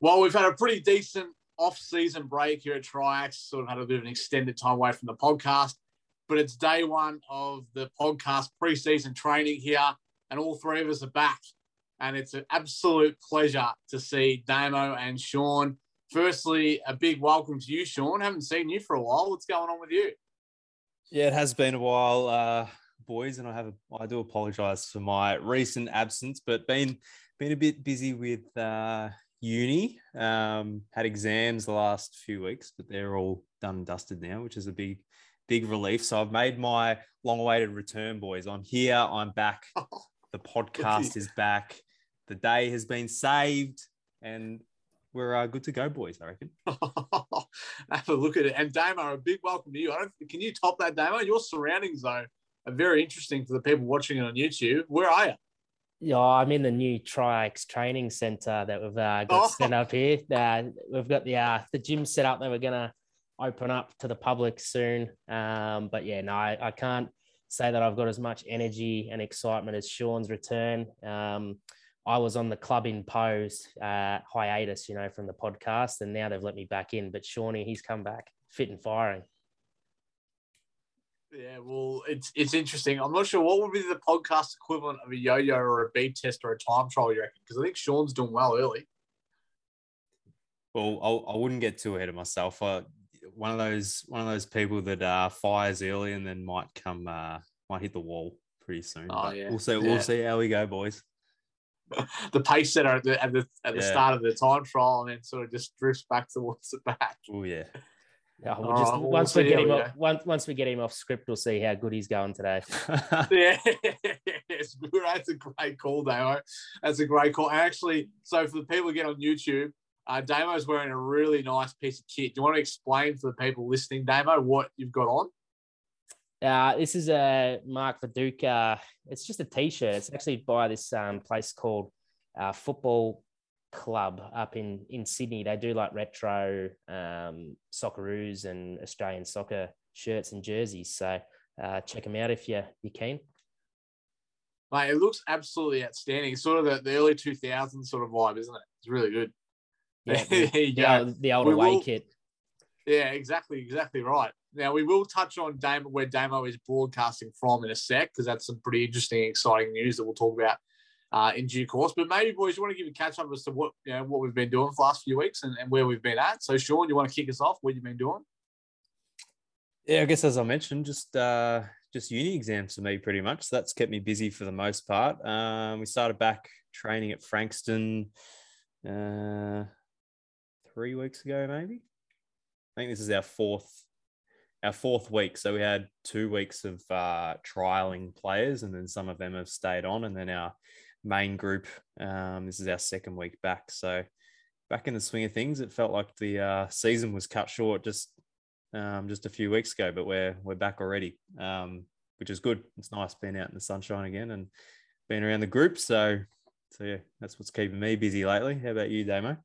Well, we've had a pretty decent off-season break here at Triax. Sort of had a bit of an extended time away from the podcast, but it's day one of the podcast preseason training here, and all three of us are back. And it's an absolute pleasure to see Damo and Sean. Firstly, a big welcome to you, Sean. Haven't seen you for a while. What's going on with you? Yeah, it has been a while, uh, boys, and I have a, I do apologise for my recent absence, but been been a bit busy with uh, uni. Um, had exams the last few weeks, but they're all done and dusted now, which is a big, big relief. So I've made my long-awaited return, boys. I'm here. I'm back. The podcast is back. The day has been saved, and we're uh, good to go, boys. I reckon. Have a look at it. And Damo, a big welcome to you. I don't. Can you top that, Damo? Your surroundings though are very interesting for the people watching it on YouTube. Where are you? Yeah, I'm in the new Triax training center that we've uh, got oh. set up here. Uh, we've got the uh, the gym set up that we're gonna open up to the public soon. Um, but yeah, no, I, I, can't say that I've got as much energy and excitement as Sean's return. Um, I was on the club imposed uh, hiatus, you know, from the podcast, and now they've let me back in. But Shawnee, he's come back fit and firing. Yeah, well, it's it's interesting. I'm not sure what would be the podcast equivalent of a yo-yo or a beep test or a time trial. You reckon? Because I think Sean's doing well early. Well, I'll, I would not get too ahead of myself. Uh, one of those one of those people that uh, fires early and then might come uh, might hit the wall pretty soon. Oh, yeah. We'll see. Yeah. We'll see how we go, boys. the pace setter at the at the, at the yeah. start of the time trial and then sort of just drifts back towards the back. Oh yeah. Yeah, we'll just, oh, once we'll we get him off, once, once we get him off script, we'll see how good he's going today. yeah, that's a great call, Damo. That's a great call. Actually, so for the people who get on YouTube, uh, Damo's wearing a really nice piece of kit. Do you want to explain for the people listening, Damo, what you've got on? Uh, this is a Mark Viduka. It's just a t-shirt. It's actually by this um, place called uh, Football club up in in Sydney. They do like retro um, Socceroos and Australian soccer shirts and jerseys. So uh, check them out if you you keen. Mate, it looks absolutely outstanding. It's sort of the, the early 2000s sort of vibe, isn't it? It's really good. Yeah, the, the, the old away will, kit. Yeah, exactly, exactly right. Now we will touch on where Damo is broadcasting from in a sec, because that's some pretty interesting, exciting news that we'll talk about uh, in due course. But maybe, boys, you want to give a catch up as to what you know what we've been doing for the last few weeks and, and where we've been at. So, Sean, you want to kick us off? What you've been doing? Yeah, I guess as I mentioned, just uh, just uni exams for me, pretty much. So that's kept me busy for the most part. Um, we started back training at Frankston uh, three weeks ago, maybe. I think this is our fourth our fourth week. So we had two weeks of uh, trialing players, and then some of them have stayed on, and then our main group. Um, this is our second week back, so back in the swing of things. It felt like the uh, season was cut short just um, just a few weeks ago, but we're we're back already, um, which is good. It's nice being out in the sunshine again and being around the group. So so yeah, that's what's keeping me busy lately. How about you, Damo?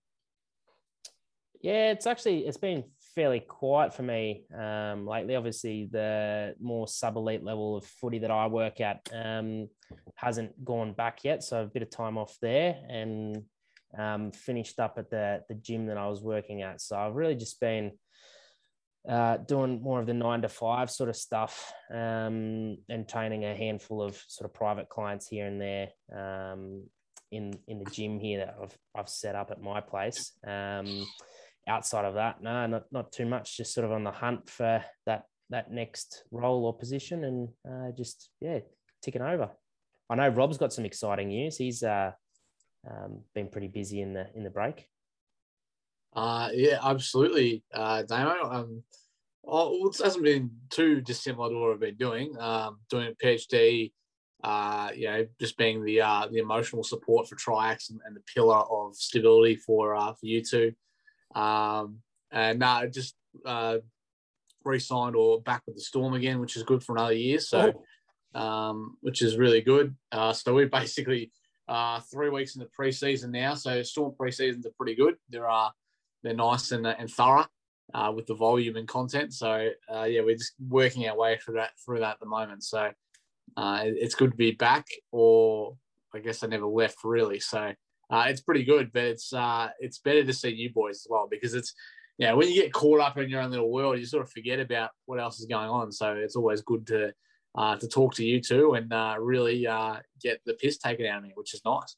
Yeah, it's actually it's been fairly quiet for me um, lately. Obviously, the more sub elite level of footy that I work at um, hasn't gone back yet, so a bit of time off there, and um, finished up at the the gym that I was working at. So I've really just been uh, doing more of the nine to five sort of stuff um, and training a handful of sort of private clients here and there um, in in the gym here that I've I've set up at my place. Um, outside of that, no, not not too much. Just sort of on the hunt for that that next role or position, and uh, just yeah, ticking over. I know Rob's got some exciting news. He's uh, um, been pretty busy in the in the break. Uh, yeah, absolutely, uh, Damo. Um, oh, it hasn't been too dissimilar to what I've been doing. Um, doing a PhD, uh, you know, just being the uh, the emotional support for Triax and, and the pillar of stability for uh, for you two. Um, and now just uh, re-signed or back with the Storm again, which is good for another year. So, oh. um, which is really good. Uh, so we're basically uh, three weeks in the preseason now. So Storm preseasons are pretty good. There are they're nice and, and thorough. uh, with the volume and content. So uh, yeah, we're just working our way through that through that at the moment. So uh, it's good to be back, or I guess I never left really. So uh, it's pretty good, but it's uh, it's better to see you boys as well because it's yeah when you get caught up in your own little world, you sort of forget about what else is going on. So it's always good to uh, to talk to you two and uh, really uh, get the piss taken out of me, which is nice.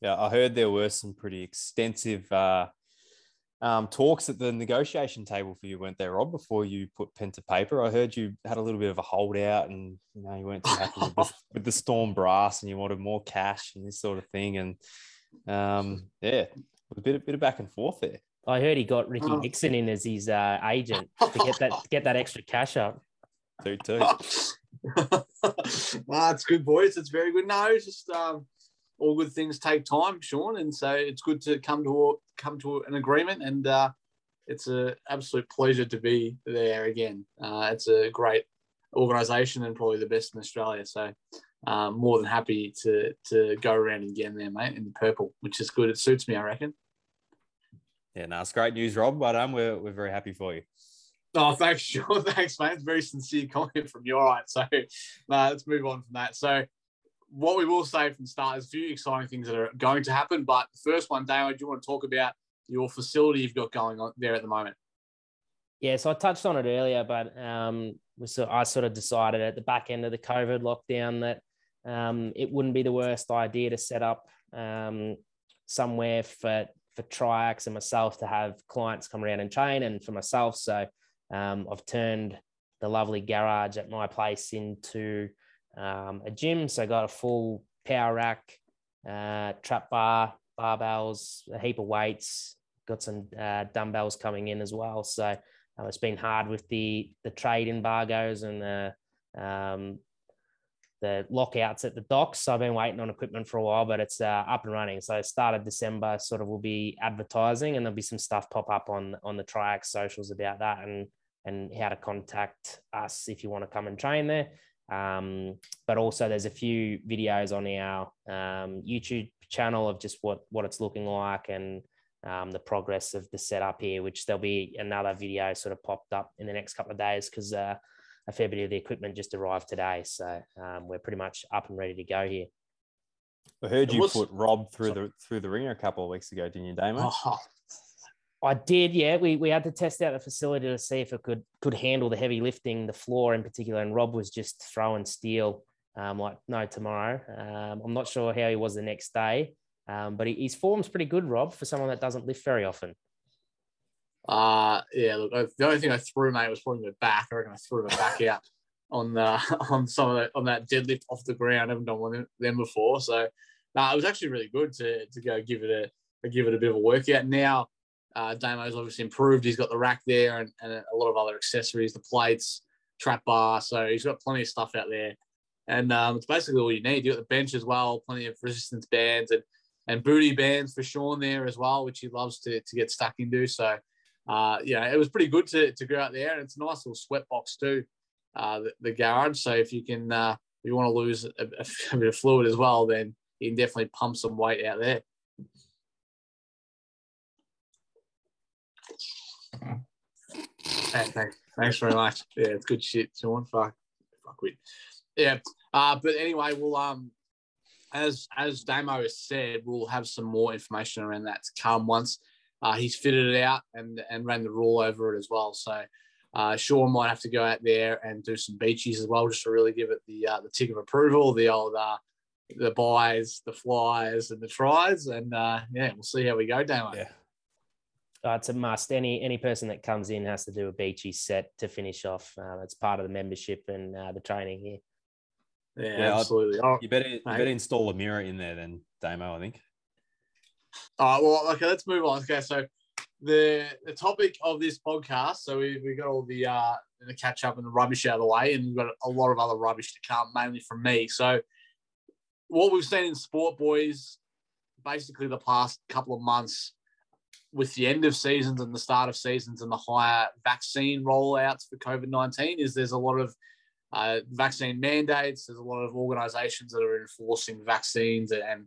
Yeah, I heard there were some pretty extensive uh, um, talks at the negotiation table for you, weren't there, Rob? Before you put pen to paper, I heard you had a little bit of a holdout, and you know you weren't too happy with, the, with the Storm brass, and you wanted more cash and this sort of thing, and um, yeah, a bit, a bit of back and forth there. I heard he got Ricky Nixon in as his uh, agent to get that to get that extra cash up. Two two. well, it's good, boys. It's very good. No, it's just um, all good things take time, Sean, and so it's good to come to come to an agreement. And uh, it's an absolute pleasure to be there again. Uh, it's a great organisation and probably the best in Australia. So um, more than happy to to go around again there, mate, in the purple, which is good. It suits me, I reckon. Yeah, no, it's great news, Rob. But um, we're we're very happy for you. Oh, thanks, sure, Thanks, mate. It's very sincere comment from you. All right. So, nah, let's move on from that. So, what we will say from the start is a few exciting things that are going to happen. But the first one, Damo, do you want to talk about your facility you've got going on there at the moment? Yeah, so I touched on it earlier, but um, so I sort of decided at the back end of the COVID lockdown that um, it wouldn't be the worst idea to set up um, somewhere for for Triax and myself to have clients come around and train, and for myself. So um, I've turned the lovely garage at my place into um, a gym. So I got a full power rack, uh, trap bar, barbells, a heap of weights. Got some uh, dumbbells coming in as well. So um, it's been hard with the the trade embargoes and the um, the lockouts at the docks. So I've been waiting on equipment for a while, but it's uh, up and running. So start of December, sort of will be advertising, and there'll be some stuff pop up on on the Triax socials about that and and how to contact us if you want to come and train there. Um, but also there's a few videos on our um, YouTube channel of just what what it's looking like and um, the progress of the setup here, which there'll be another video sort of popped up in the next couple of days because uh, a fair bit of the equipment just arrived today. So um, we're pretty much up and ready to go here. I heard you put Rob through the through the ringer a couple of weeks ago, didn't you, Damo? Oh, I did, yeah. We we had to test out the facility to see if it could could handle the heavy lifting, the floor in particular. And Rob was just throwing steel um, like no tomorrow. Um, I'm not sure how he was the next day, um, but he, his form's pretty good, Rob, for someone that doesn't lift very often. Uh yeah. Look, the only thing I threw, mate, was probably my back. I reckon I threw my back out on the on some of the, on that deadlift off the ground. I haven't done one of them before, so no, it was actually really good to to go give it a give it a bit of a workout. Now, uh, Damo's obviously improved. He's got the rack there and, and a lot of other accessories, the plates, trap bar. So he's got plenty of stuff out there, and um, it's basically all you need. You got the bench as well, plenty of resistance bands and and booty bands for Sean there as well, which he loves to to get stuck into. So uh, yeah, it was pretty good to, to go out there. And it's a nice little sweat box too, uh, the, the garage. So if you can, uh, if you want to lose a, a, bit of fluid as well, then you can definitely pump some weight out there. thanks, thanks very much. Yeah, it's good shit, Sean. Fuck, fuck with. Yeah, uh, but anyway, we'll um, as as Damo has said, we'll have some more information around that to come once uh, he's fitted it out and and ran the rule over it as well. So uh, Sean might have to go out there and do some beachies as well, just to really give it the uh, the tick of approval, the old uh, the buys, the flies, and the tries, and uh, yeah, we'll see how we go, Damo. Yeah. Uh, it's a must. Any any person that comes in has to do a beachy set to finish off. Uh, it's part of the membership and uh, the training here. Yeah, yeah absolutely. Oh, you better you better install a mirror in there then, Damo. I think. All right. Well, okay. Let's move on. Okay. So the the topic of this podcast. So we we got all the uh the catch up and the rubbish out of the way, and we've got a lot of other rubbish to come, mainly from me. So what we've seen in sport, boys, basically the past couple of months, with the end of seasons and the start of seasons and the higher vaccine rollouts for COVID nineteen, is there's a lot of uh, vaccine mandates. There's a lot of organisations that are enforcing vaccines and and,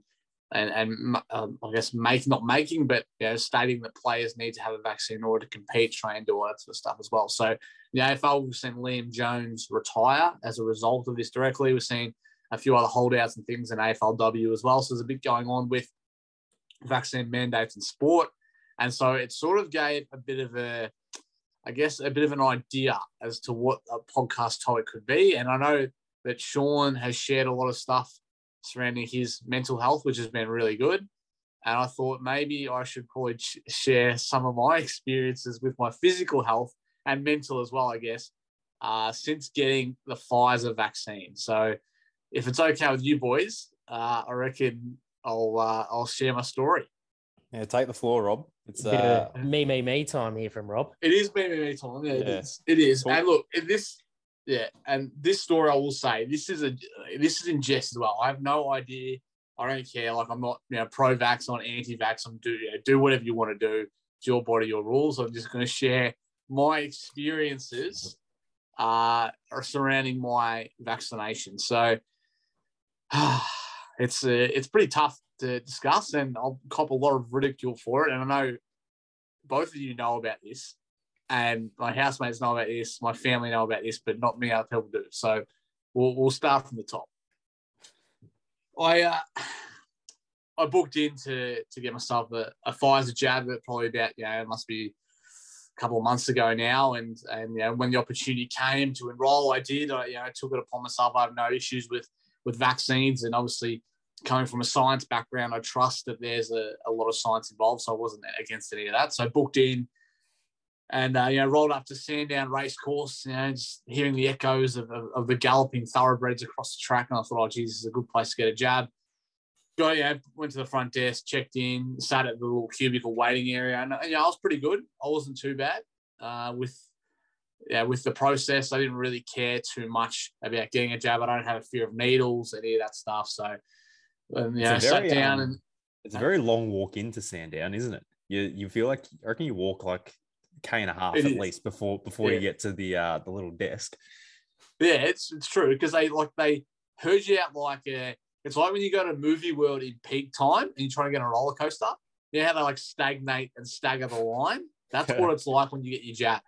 and um, I guess make not making, but you know, stating that players need to have a vaccine in order to compete, train, do all that sort of stuff as well. So the AFL we've seen Liam Jones retire as a result of this directly. We've seen a few other holdouts and things in AFLW as well. So there's a bit going on with vaccine mandates in sport. And so it sort of gave a bit of a, I guess, a bit of an idea as to what a podcast topic could be. And I know that Sean has shared a lot of stuff surrounding his mental health, which has been really good. And I thought maybe I should probably share some of my experiences with my physical health and mental as well, I guess, uh, since getting the Pfizer vaccine. So if it's okay with you boys, uh, I reckon I'll uh, I'll share my story. Yeah, take the floor, Rob. It's uh, me, me, me time here from Rob. It is me, me, me time. Yeah, yeah. it is. It is. Cool. And look, this, yeah, and this story I will say, this is a this is in jest as well. I have no idea. I don't care. Like I'm not, you know, pro-vax, on anti-vax. I'm do do whatever you want to do. It's your body, your rules. I'm just going to share my experiences uh, surrounding my vaccination. So it's uh, it's pretty tough to discuss, and I'll cop a lot of ridicule for it. And I know both of you know about this, and my housemates know about this, my family know about this, but not many other people do. So we'll we'll start from the top. I uh, I booked in to to get myself a, a Pfizer jab at probably about you know it must be a couple of months ago now, and and you know when the opportunity came to enroll, I did. I you know took it upon myself. I have no issues with with vaccines, and obviously coming from a science background, I trust that there's a, a lot of science involved. So I wasn't against any of that. So I booked in and, uh, you know, rolled up to Sandown Racecourse, you know, just hearing the echoes of, of, of, the galloping thoroughbreds across the track. And I thought, oh, geez, this is a good place to get a jab. Got, yeah, went to the front desk, checked in, sat at the little cubicle waiting area. And, and yeah, I was pretty good. I wasn't too bad uh, with yeah, with the process, I didn't really care too much about getting a jab. I don't have a fear of needles, any of that stuff. So, um, yeah, sat down um, and it's a very long walk into Sandown, isn't it? You you feel like I reckon you walk like k and a half at is. least before before yeah. you get to the uh the little desk. Yeah, it's it's true because they like they herd you out like a. It's like when you go to movie world in peak time and you're trying to get on a roller coaster. You know how they like stagnate and stagger the line. That's what it's like when you get your jab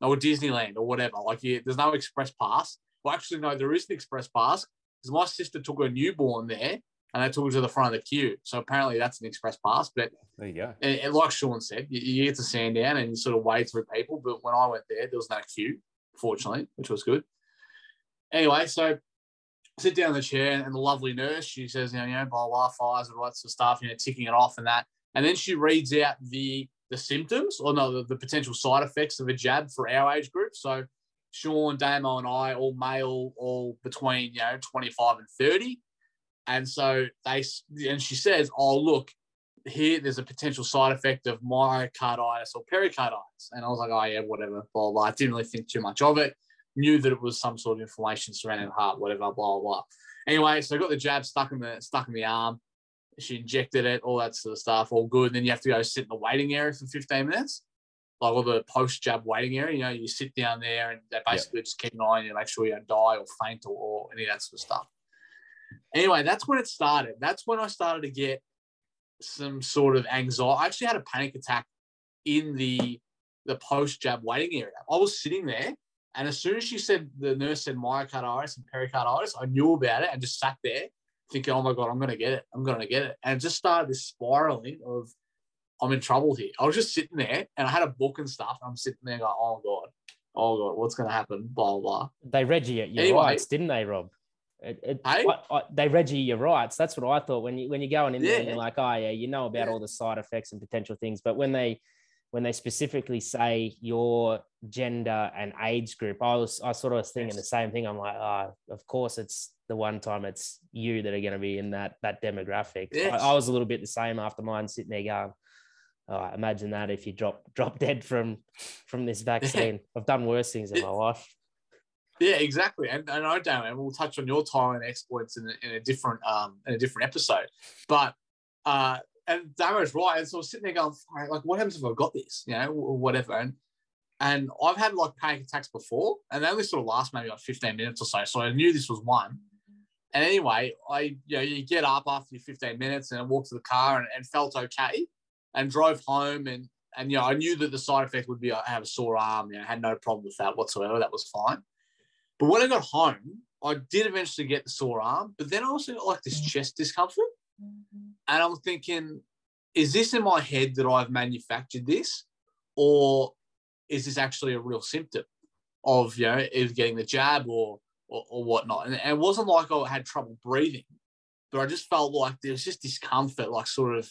or Disneyland or whatever. Like, you, there's no express pass. Well, actually, no, there is an express pass because my sister took her newborn there and they took her to the front of the queue. So apparently that's an express pass. But there you go. And, and like Sean said, you, you, get to Sandown and you sort of wade through people. But when I went there, there was no queue, fortunately, which was good. Anyway, so sit down in the chair and the lovely nurse, she says, you know, you know blah, blah, Pfizer and sort of stuff, you know, ticking it off and that. And then she reads out the the symptoms or no, the, the, potential side effects of a jab for our age group. So Sean, Damo, and I, all male, all between you know 25 and 30. And so they and she says, "Oh, look, here there's a potential side effect of myocarditis or pericarditis." And I was like, "Oh yeah, whatever." Blah blah. I didn't really think too much of it. Knew that it was some sort of inflammation surrounding the heart, whatever. Blah blah. Blah. Anyway, so I got the jab stuck in the stuck in the arm she injected it, all that sort of stuff, all good. And then you have to go sit in the waiting area for 15 minutes, like all the post jab waiting area. You know, you sit down there and they basically just keep an eye on you, make sure you don't die or faint or, or any of that sort of stuff. Anyway, that's when it started. That's when I started to get some sort of anxiety. I actually had a panic attack in the the post jab waiting area. I was sitting there, and as soon as she said the nurse said myocarditis and pericarditis, I knew about it and just sat there thinking, oh my God, I'm going to get it. I'm going to get it. And it just started this spiraling of, I'm in trouble here. I was just sitting there and I had a book and stuff. I'm sitting there going, oh God, oh God, what's going to happen? Blah, blah. They read you your anyway, rights, didn't they, Rob? It, it, hey? I, I, they read you your rights. That's what I thought when you when you're going in yeah. there and you're like, oh yeah, you know about yeah. all the side effects and potential things. But when they when they specifically say your gender and age group, I was I sort of was thinking the same thing. I'm like, oh, of course it's the one time it's you that are going to be in that that demographic. Yes. I, I, was a little bit the same after mine, sitting there going, oh, imagine that if you drop drop dead from from this vaccine. I've done worse things in my life. Yeah, exactly. And, I don't, and we'll touch on your time and exploits in a, in a different um in a different episode. But uh, and Damo's right. And so I was sitting there going, like, what happens if I've got this? You know, or whatever. And and I've had like panic attacks before, and they only sort of last maybe like 15 minutes or so. So I knew this was one. And anyway, I you know you get up after your 15 minutes and I walked to the car and, and felt okay, and drove home and and you know I knew that the side effect would be I have a sore arm. You know, I had no problem with that whatsoever. That was fine. But when I got home, I did eventually get the sore arm, but then I also got like this chest discomfort, and I'm thinking, is this in my head that I've manufactured this, or is this actually a real symptom of you know either getting the jab or or, or whatnot? And, and it wasn't like I had trouble breathing, but I just felt like there was just discomfort, like sort of,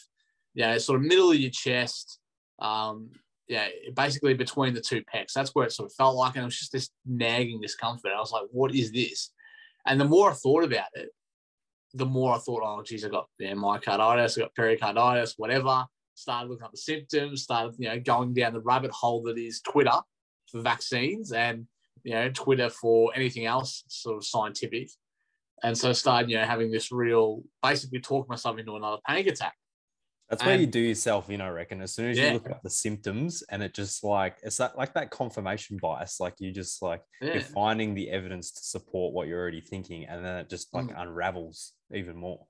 yeah, sort of middle of your chest, um, yeah, basically between the two pecs. That's where it sort of felt like, and it was just this nagging discomfort. I was like, what is this? And the more I thought about it, the more I thought, oh, geez, I got yeah, myocarditis, I got pericarditis, whatever. Started looking up the symptoms, started, you know, going down the rabbit hole that is Twitter for vaccines and, you know, Twitter for anything else sort of scientific. And so I started, you know, having this real, basically talk myself into another panic attack. That's where you do yourself in, I reckon. As soon as you look up the symptoms and it just like it's that like that confirmation bias. Like you just like Yeah. you're finding the evidence to support what you're already thinking, and then it just like Mm. unravels even more.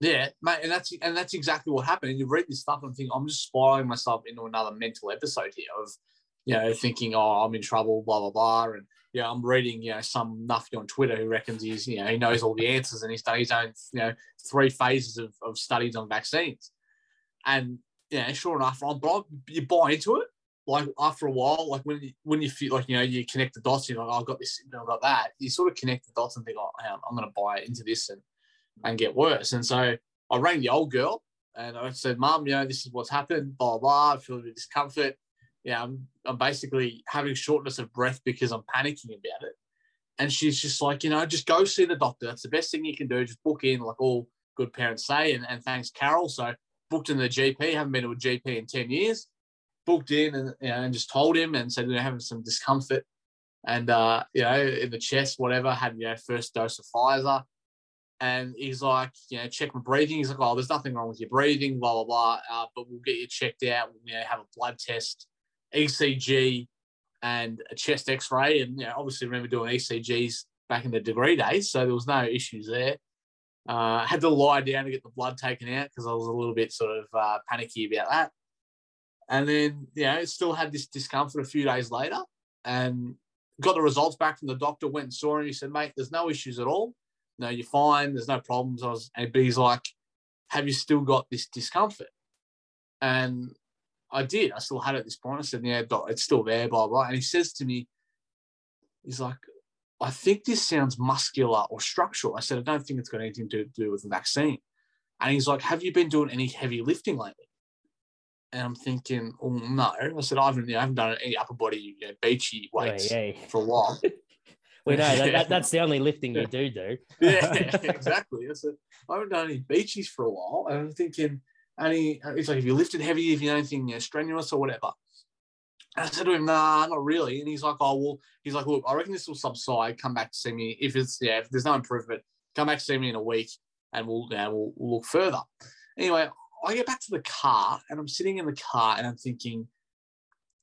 Yeah, mate, and that's and that's exactly what happened. And you read this stuff and think I'm just spiraling myself into another mental episode here of, you know, thinking, oh, I'm in trouble, blah blah blah, and yeah, I'm reading, you know, some nuffy on Twitter who reckons he's, you know, he knows all the answers and he's done his own, you know, three phases of, of studies on vaccines, and yeah, sure enough, but you buy into it. Like after a while, like when you, when you feel like you know you connect the dots, you're like, oh, I've got this, I've got that. You sort of connect the dots and think, oh, I'm going to buy into this and and get worse. And so I rang the old girl and I said, Mum, you know, this is what's happened, blah, blah, blah. I feel a bit of discomfort. Yeah, I'm, I'm basically having shortness of breath because I'm panicking about it. And she's just like, you know, just go see the doctor. That's the best thing you can do. Just book in, like all good parents say. And, and thanks, Carol. So booked in the GP, haven't been to a GP in 10 years. Booked in and, you know, and just told him and said, you know, having some discomfort and, uh, you know, in the chest, whatever, had, you know, first dose of Pfizer and he's like, you know, check my breathing. He's like, oh, there's nothing wrong with your breathing, blah blah blah. Uh, but we'll get you checked out. We'll, you know, have a blood test, ECG, and a chest X-ray. And you know, obviously, remember doing ECGs back in the degree days, so there was no issues there. Uh, I had to lie down to get the blood taken out because I was a little bit sort of uh, panicky about that. And then, you know, still had this discomfort a few days later, and got the results back from the doctor. Went and saw him. He said, "Mate, there's no issues at all." no, you're fine. There's no problems. I was, and he's like, have you still got this discomfort? And I did. I still had it at this point. I said, yeah, doc, it's still there, blah, blah. And he says to me, he's like, I think this sounds muscular or structural. I said, I don't think it's got anything to do with the vaccine. And he's like, have you been doing any heavy lifting lately? And I'm thinking, oh, no. I said, I haven't, you know, I haven't done any upper body, you know, beachy weights Yeah, yeah. for a while. We know that, that that's the only lifting you do do. yeah, exactly. I said, I haven't done any beaches for a while. And I'm thinking, and he, uh, he's like, have you lifted heavy? Have you done anything you know, strenuous or whatever? I said to him, nah, not really. And he's like, oh, well, he's like, look, I reckon this will subside. Come back to see me. If it's, yeah, if there's no improvement, come back to see me in a week and we'll, know, we'll, we'll look further. Anyway, I get back to the car and I'm sitting in the car and I'm thinking,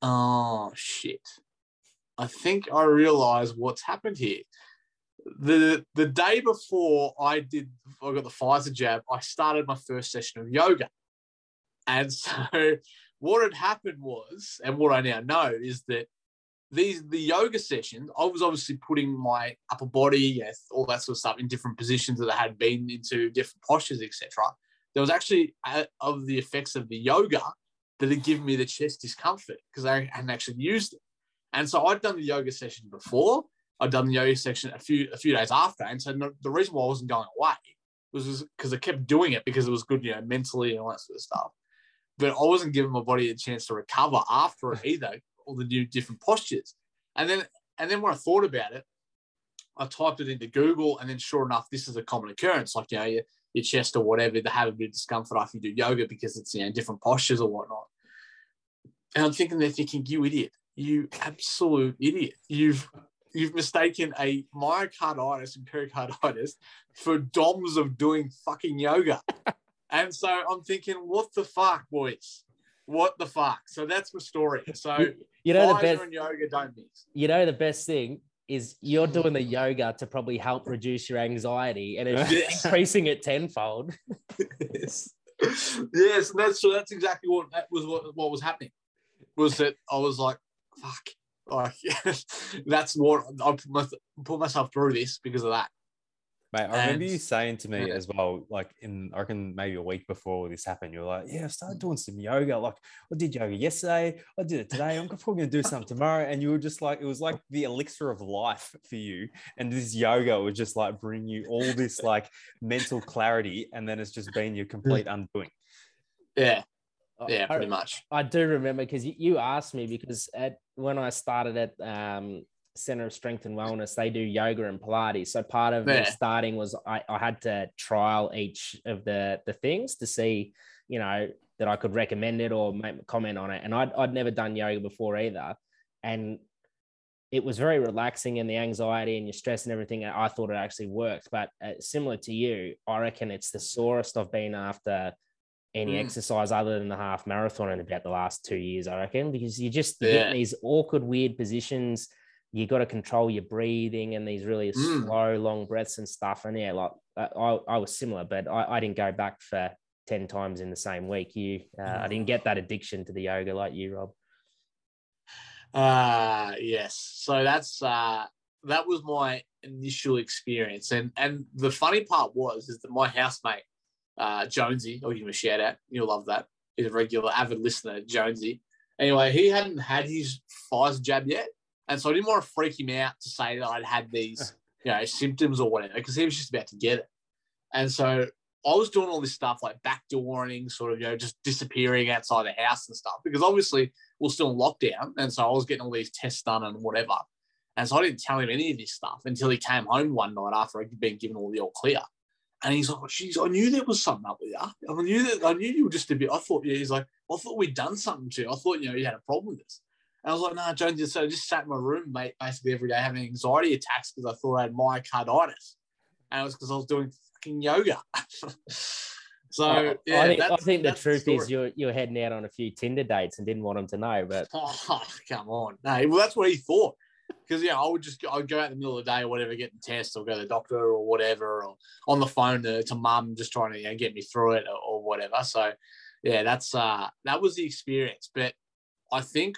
oh, shit. I think I realize what's happened here the the day before I did I got the Pfizer jab, I started my first session of yoga. And so what had happened was, and what I now know is that these the yoga sessions, I was obviously putting my upper body, yes, all that sort of stuff in different positions that I had been into different postures, etc. There was actually uh, of the effects of the yoga that had given me the chest discomfort because I hadn't actually used it. And so I'd done the yoga session before, I'd done the yoga session a few a few days after, and so no, the reason why I wasn't going away was because I kept doing it because it was good, you know, mentally and all that sort of stuff. But I wasn't giving my body a chance to recover after it either, all the new different postures. And then and then when I thought about it, I typed it into Google, and then sure enough, this is a common occurrence. Like you know, your, your chest or whatever, they have a bit of discomfort after you do yoga because it's you know different postures or whatnot. And I'm thinking they're thinking, you idiot, you absolute idiot. You've you've mistaken a myocarditis and pericarditis for DOMs of doing fucking yoga. and so I'm thinking, what the fuck, boys? What the fuck? So that's my story. So You, know the best. and yoga don't mix. You know the best thing is you're doing the yoga to probably help reduce your anxiety and it's Yes. increasing it tenfold. yes, yes, and that's so. That's exactly what that was. What, what was happening was that I was like, "Fuck!" Like that's what I put, my, put myself through this because of that. Mate, I remember you saying to me as well, like in I reckon maybe a week before this happened, you were like, Yeah, I started doing some yoga. Like I did yoga yesterday, I did it today. I'm probably gonna do something tomorrow. And you were just like, it was like the elixir of life for you. And this yoga would just like bring you all this like mental clarity, and then it's just been your complete undoing. Yeah, yeah, pretty much. I do remember because you, you asked me because at when I started at um, Center of Strength and Wellness, they do yoga and Pilates. So part of Yeah. starting was I, I had to trial each of the the things to see, you know, that I could recommend it or make a comment on it. And I'd, I'd never done yoga before either. And it was very relaxing and the anxiety and your stress and everything. I thought it actually worked. But uh, similar to you, I reckon it's the sorest I've been after any Mm. exercise other than the half marathon in about the last two years, I reckon, because you just you get in these awkward, weird positions. You got to control your breathing and these really Mm. slow, long breaths and stuff. And yeah, like I, I was similar, but I, I didn't go back for 10 times in the same week. You, uh, I didn't get that addiction to the yoga like you, Rob. Uh yes. So that's uh that was my initial experience. And and the funny part was is that my housemate, uh Jonesy, I'll give him a shout out. You'll love that. He's a regular avid listener, Jonesy. Anyway, he hadn't had his Pfizer jab yet. And so I didn't want to freak him out to say that I'd had these, you know, symptoms or whatever, because he was just about to get it. And so I was doing all this stuff like backdooring, sort of, you know, just disappearing outside the house and stuff, because obviously we're still in lockdown. And so I was getting all these tests done and whatever. And so I didn't tell him any of this stuff until he came home one night after I'd been given all the all clear. And he's like, geez, I knew there was something up with you. I knew that I knew you were just a bit. I thought, yeah, he's like, I thought we'd done something to you. I thought, you know, you had a problem with this. And I was like, nah, Jones, so I just sat in my room, mate, basically every day having anxiety attacks because I thought I had myocarditis. And it was because I was doing fucking yoga. so I- yeah, I think, I think the truth story. is you're, you're heading out on a few Tinder dates and didn't want them to know, but Oh, come on. No, well, that's what he thought. Because, yeah, I would just go, I'd go out in the middle of the day or whatever, getting tests or go to the doctor or whatever, or on the phone to, to mum, just trying to you know, get me through it or, or whatever. So, yeah, that's, uh, that was the experience. But I think,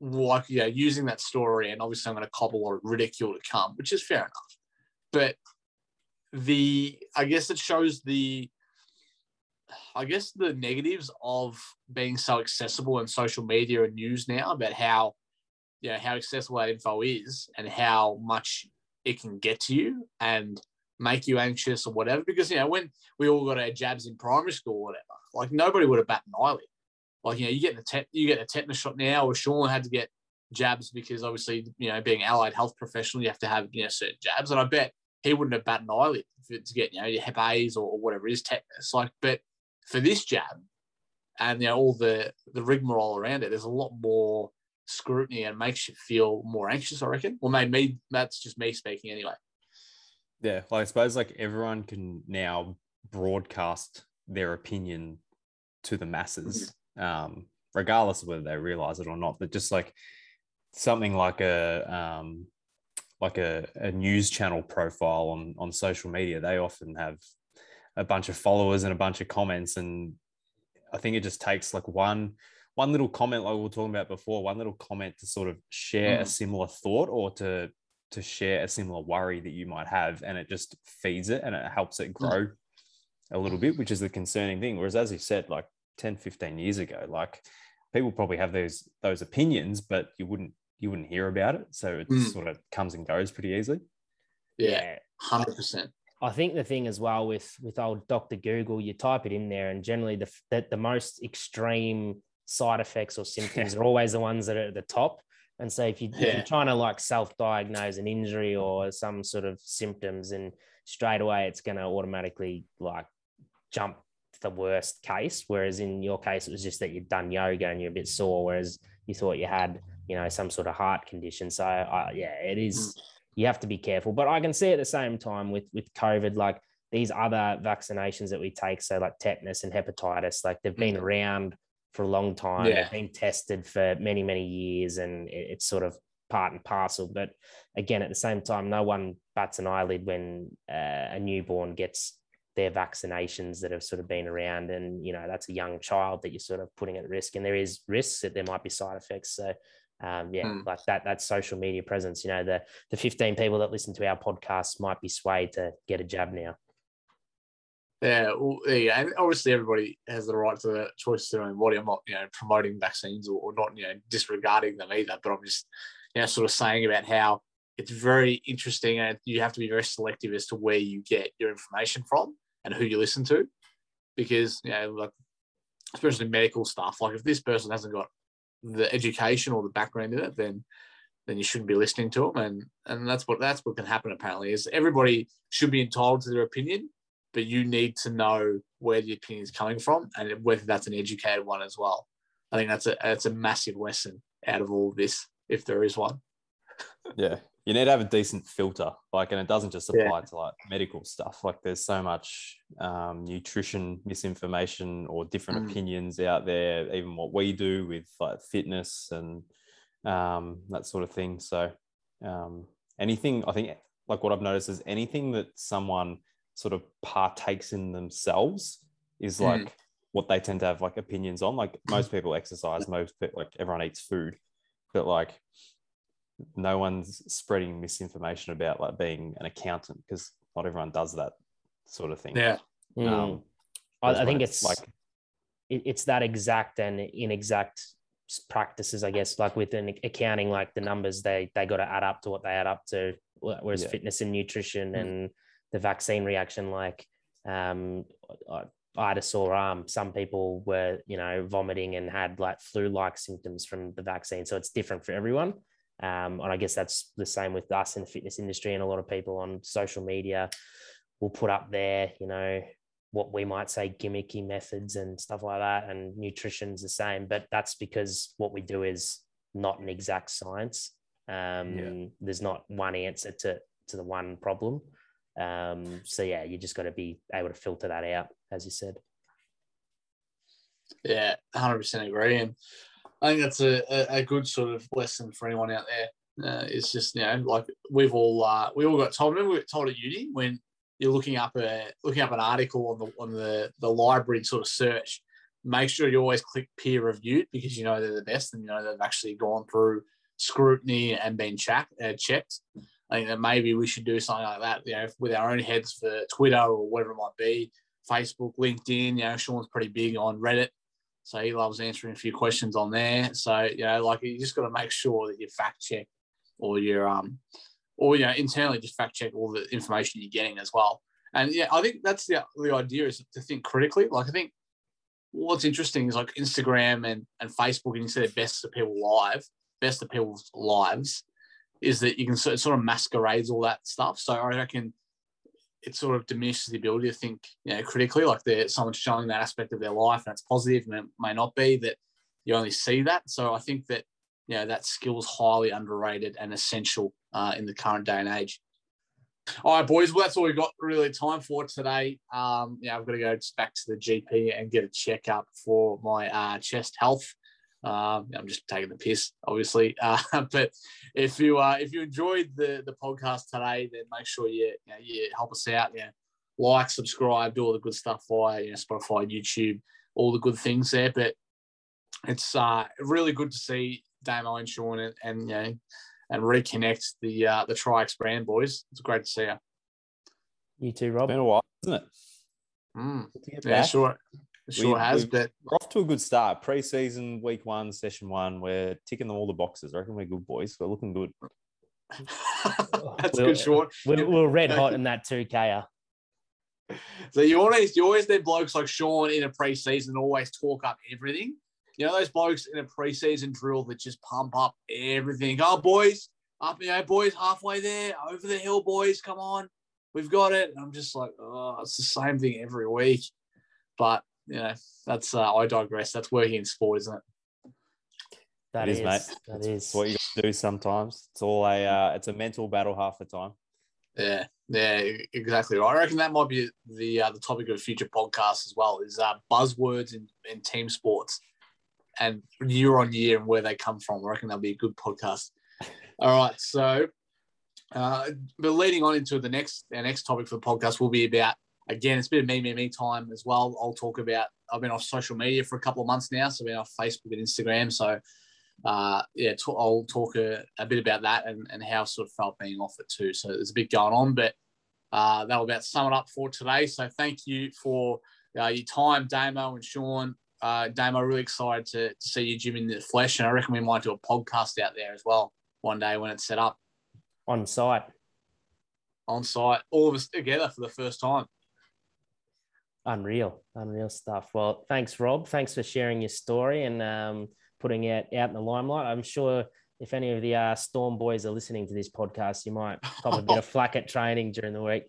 like, yeah, using that story, and obviously I'm going to cobble or ridicule to come, which is fair enough. But the, I guess it shows the, I guess the negatives of being so accessible in social media and news now about how, you know, how accessible that info is and how much it can get to you and make you anxious or whatever. Because you know, when we all got our jabs in primary school or whatever, like nobody would have batted an eyelid. Like you know, you get the tet- you get a tetanus shot now, or Sean had to get jabs because obviously you know being allied health professional, you have to have you know certain jabs, and I bet he wouldn't have batted an eyelid to get you know your Hep A's or, or whatever it is tetanus. Like, but for this jab and you know all the the rigmarole around it, there's a lot more scrutiny and makes you feel more anxious. I reckon. Well, maybe me, that's just me speaking anyway. Yeah, well, I suppose like everyone can now broadcast their opinion to the masses, mm-hmm. Um, regardless of whether they realize it or not. But just like something like a um, like a, a news channel profile on on social media, they often have a bunch of followers and a bunch of comments, and I think it just takes like one one little comment, like we were talking about before, one little comment to sort of share a Mhm. similar thought or to to share a similar worry that you might have and it just feeds it and it helps it grow a little bit which is the concerning thing whereas as you said like 10 15 years ago like people probably have those those opinions but you wouldn't you wouldn't hear about it so it Mm. sort of comes and goes pretty easily Yeah, hundred percent. I think the thing as well with with old Doctor Google, you type it in there, and generally the the, the most extreme side effects or symptoms are always the ones that are at the top. And so if, you, if Yeah. you're trying to like self-diagnose an injury or some sort of symptoms, and straight away it's going to automatically like jump to the worst case. Whereas in your case, it was just that you'd done yoga and you're a bit sore, whereas you thought you had you know some sort of heart condition. So uh, yeah, it is you have to be careful. But I can see at the same time with with COVID, like these other vaccinations that we take, so like tetanus and hepatitis, like they've been Mhm. around for a long time. Yeah. They've been tested for many many years, and it- it's sort of part and parcel. But again, at the same time, no one bats an eyelid when uh, a newborn gets their vaccinations that have sort of been around and you know that's a young child that you're sort of putting at risk and there is risks that there might be side effects so um, yeah mm. like that that social media presence you know the the 15 people that listen to our podcast might be swayed to get a jab now yeah, well, yeah, and obviously everybody has the right to the choice to their own body. I'm not, you know, promoting vaccines or, or, not, you know, disregarding them either. But I'm just, you know, sort of saying about how it's very interesting and you have to be very selective as to where you get your information from and who you listen to, because you know, like especially medical stuff. Like if this person hasn't got the education or the background in it, then then you shouldn't be listening to them. And and that's what that's what can happen. Apparently, is everybody should be entitled to their opinion but you need to know where the opinion is coming from and whether that's an educated one as well. I think that's a that's a massive lesson out of all of this, if there is one. yeah, you need to have a decent filter, like, and it doesn't just apply yeah. to like medical stuff. Like, there's so much um, nutrition misinformation or different mm. opinions out there. Even what we do with like fitness and um, that sort of thing. So, um, anything I think, like what I've noticed is anything that someone sort of partakes in themselves is hmm. like mm. what they tend to have like opinions on. Like most people exercise, most people, like everyone eats food, but like no one's spreading misinformation about like being an accountant because not everyone does that sort of thing. Yeah. Mm. Um, I, I think it's, it's like it's that exact and inexact practices, I guess, like within accounting, like the numbers they they got to add up to what they add up to. Whereas yeah. fitness and nutrition mm. and the vaccine reaction, like um, I had a sore arm. Some people were, you know, vomiting and had like flu-like symptoms from the vaccine. So it's different for everyone. Um, and I guess that's the same with us in the fitness industry. And a lot of people on social media will put up there, you know, what we might say gimmicky methods and stuff like that. And nutrition's the same, but that's because what we do is not an exact science. Um, yeah. There's not one answer to to the one problem. Um, so yeah, you just got to be able to filter that out, as you said. Yeah, hundred percent agree, and I think that's a, a, good sort of lesson for anyone out there. Uh, it's just you know, like we've all uh, we all got told. Remember we got told at uni when you're looking up a looking up an article on the on the the library sort of search. Make sure you always click peer reviewed because you know they're the best and you know they've actually gone through scrutiny and been check, uh, checked. I think that maybe we should do something like that, you know, with our own heads for Twitter or whatever it might be, Facebook, LinkedIn. You know, Sean's pretty big on Reddit, so he loves answering a few questions on there. So you know, like you just got to make sure that you fact check or you're um or you know internally just fact check all the information you're getting as well. And yeah, I think that's the the idea is to think critically. Like I think what's interesting is like Instagram and and Facebook, and you see the best of people live, best of people's lives is that you can sort of, sort of masquerades all that stuff. So I reckon it sort of diminishes the ability to think, you know, critically, like they're someone's showing that aspect of their life and it's positive and it may not be that you only see that. So I think that, you know, that skill is highly underrated and essential uh, in the current day and age. All right, boys. Well, that's all we've got really time for today. Um, yeah, I've got to go back to the GP and get a checkup for my uh, chest health. Um, I'm just taking the piss, obviously. Uh, but if you uh, if you enjoyed the the podcast today, then make sure you you, know, you help us out. Yeah, like, subscribe, do all the good stuff via you know, Spotify, YouTube, all the good things there. But it's uh, really good to see Damo and Sean and, and you know and reconnect the uh, the Tri-X brand boys. It's great to see you. You too, Rob. It's been a while, isn't it? Mm. Yeah, sure. It sure we, has, but we're off to a good start. Preseason, week one, session one. We're ticking all the boxes. I reckon we're good boys. We're looking good. That's we're, good, short. We're, we're red hot in that two K. So you always you always need blokes like Sean in a preseason always talk up everything. You know those blokes in a preseason drill that just pump up everything. Oh boys, up you know boys halfway there, over the hill, boys, come on, we've got it. And I'm just like, oh, it's the same thing every week. But you know, that's uh, I digress. That's working in sport, isn't it? That is, is, mate. That it's is what you do sometimes. It's all a uh, it's a mental battle half the time. Yeah, yeah, exactly. Right. I reckon that might be the uh, the topic of a future podcast as well. Is uh, buzzwords in, in team sports and year on year and where they come from. I reckon that'll be a good podcast. All right, so uh, but leading on into the next our next topic for the podcast will be about again it's been of me me me time as well. I'll talk about I've been off social media for a couple of months now, so I've been off Facebook and Instagram. So uh, yeah, I'll talk a, a, bit about that and, and how I sort of felt being off it too. So there's a bit going on, but uh, that'll about sum it up for today. So thank you for uh, your time, Damo and Sean. Uh, Damo, really excited to, to see you, gym, in the flesh, and I reckon we might do a podcast out there as well one day when it's set up on site. On site, all of us together for the first time. Unreal, unreal stuff. Well, thanks, Rob. Thanks for sharing your story and um, putting it out in the limelight. I'm sure if any of the uh, Storm boys are listening to this podcast, you might cop a bit of flack at training during the week.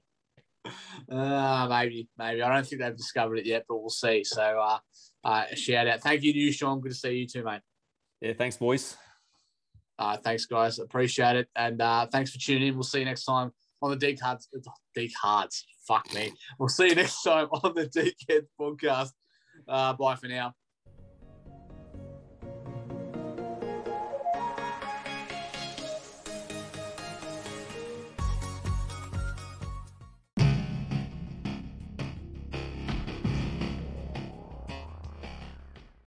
Uh, maybe, maybe. I don't think they've discovered it yet, but we'll see. So, uh, uh, shout out. Thank you to you, Sean. Good to see you too, mate. Yeah, thanks, boys. Uh, thanks, guys. Appreciate it. And uh, thanks for tuning in. We'll see you next time on the Deep Cards. Deep Cards. Fuck me. We'll see you next time on the Deep podcast. Uh, bye for now.